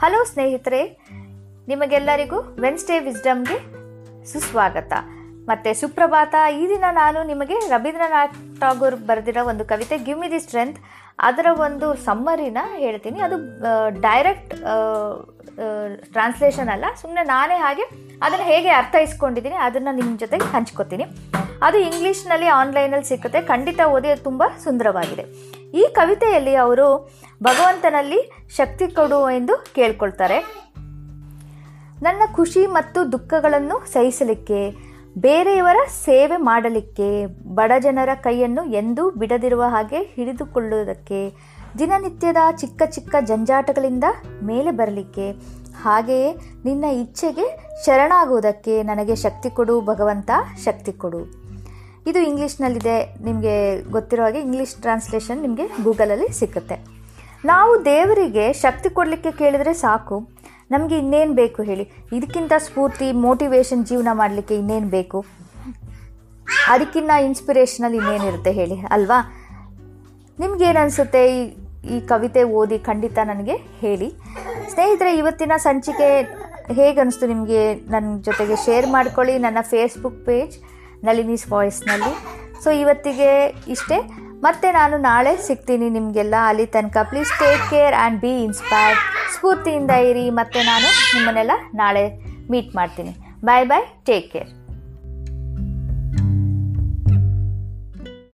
Hello ಸ್ನೇಹಿತರೆ, ನಿಮಗೆಲ್ಲರಿಗೂ Wednesday ವಿಸ್ಡಮ್ಗೆ ಸುಸ್ವಾಗತ. ಮತ್ತೆ ಸುಪ್ರಭಾತ, ಈ ದಿನ ನಾನು ನಿಮಗೆ ರವೀಂದ್ರನಾಥ್ ಟಾಗೂರ್ ಬರೆದಿರೋ ಒಂದು ಕವಿತೆ ಗಿವ್ ಮಿ ದಿ ಸ್ಟ್ರೆಂತ್ ಅದರ ಒಂದು ಸಮ್ಮರಿನ ಹೇಳ್ತೀನಿ. ಅದು ಡೈರೆಕ್ಟ್ ಟ್ರಾನ್ಸ್ಲೇಷನ್ ಅಲ್ಲ. ಸುಮ್ಮನೆ ನಾನೇ ಹಾಗೆ ಅದನ್ನು ಹೇಗೆ ಅರ್ಥೈಸ್ಕೊಂಡಿದ್ದೀನಿ, ಅದನ್ನು ನಿಮ್ಮ ಜೊತೆಗೆ ಹಂಚ್ಕೋತೀನಿ. ಅದು ಇಂಗ್ಲೀಷ್ನಲ್ಲಿ ಆನ್ಲೈನಲ್ಲಿ ಸಿಕ್ಕುತ್ತೆ. ಖಂಡಿತ ಓದಿ ಅದು ತುಂಬ ಸುಂದರವಾಗಿದೆ. ಈ ಕವಿತೆಯಲ್ಲಿ ಅವರು ಭಗವಂತನಲ್ಲಿ ಶಕ್ತಿ ಕೊಡು ಎಂದು ಕೇಳ್ಕೊಳ್ತಾರೆ. ನನ್ನ ಖುಷಿ ಮತ್ತು ದುಃಖಗಳನ್ನು ಸಹಿಸಲಿಕ್ಕೆ, ಬೇರೆಯವರ ಸೇವೆ ಮಾಡಲಿಕ್ಕೆ, ಬಡ ಜನರ ಕೈಯನ್ನು ಎಂದೂ ಬಿಡದಿರುವ ಹಾಗೆ ಹಿಡಿದುಕೊಳ್ಳುವುದಕ್ಕೆ, ದಿನನಿತ್ಯದ ಚಿಕ್ಕ ಚಿಕ್ಕ ಜಂಜಾಟಗಳಿಂದ ಮೇಲೆ ಬರಲಿಕ್ಕೆ, ಹಾಗೆಯೇ ನಿನ್ನ ಇಚ್ಛೆಗೆ ಶರಣಾಗುವುದಕ್ಕೆ ನನಗೆ ಶಕ್ತಿ ಕೊಡು ಭಗವಂತ, ಶಕ್ತಿ ಕೊಡು. ಇದು ಇಂಗ್ಲೀಷ್ನಲ್ಲಿದೆ, ನಿಮಗೆ ಗೊತ್ತಿರೋ ಹಾಗೆ ಇಂಗ್ಲೀಷ್ ಟ್ರಾನ್ಸ್ಲೇಷನ್ ನಿಮಗೆ ಗೂಗಲಲ್ಲಿ ಸಿಕ್ಕುತ್ತೆ. ನಾವು ದೇವರಿಗೆ ಶಕ್ತಿ ಕೊಡಲಿಕ್ಕೆ ಕೇಳಿದರೆ ಸಾಕು. ನಮಗೆ ಇನ್ನೇನು ಬೇಕು ಹೇಳಿ? ಇದಕ್ಕಿಂತ ಸ್ಫೂರ್ತಿ ಮೋಟಿವೇಶನ್ ಜೀವನ ಮಾಡಲಿಕ್ಕೆ ಇನ್ನೇನು ಬೇಕು? ಅದಕ್ಕಿಂತ ಇನ್ಸ್ಪಿರೇಷನಲ್ ಇನ್ನೇನಿರುತ್ತೆ ಹೇಳಿ, ಅಲ್ವಾ? ನಿಮ್ಗೇನು ಅನಿಸುತ್ತೆ? ಈ ಈ ಕವಿತೆ ಓದಿ ಖಂಡಿತ ನನಗೆ ಹೇಳಿ. ಸ್ನೇಹಿತರೆ, ಇವತ್ತಿನ ಸಂಚಿಕೆ ಹೇಗೆ ಅನಿಸ್ತು ನಿಮಗೆ? ನನ್ನ ಜೊತೆಗೆ ಶೇರ್ ಮಾಡ್ಕೊಳ್ಳಿ. ನನ್ನ ಫೇಸ್ಬುಕ್ ಪೇಜ್ ನಳಿನೀಸ್ ವಾಯ್ಸ್ನಲ್ಲಿ ಸೊ ಇವತ್ತಿಗೆ ಇಷ್ಟೇ. ಮತ್ತೆ ನಾನು ನಾಳೆ ಸಿಗ್ತೀನಿ ನಿಮಗೆಲ್ಲ ಅಲ್ಲಿ ತನಕ. Please take care and be inspired ಸ್ಫೂರ್ತಿಯಿಂದ ಇರಿ. ಮತ್ತೆ ನಾನು ನಿಮ್ಮನ್ನೆಲ್ಲ ನಾಳೆ ಮೀಟ್ ಮಾಡ್ತೀನಿ. ಬಾಯ್ ಬಾಯ್ ಟೇಕ್ ಕೇರ್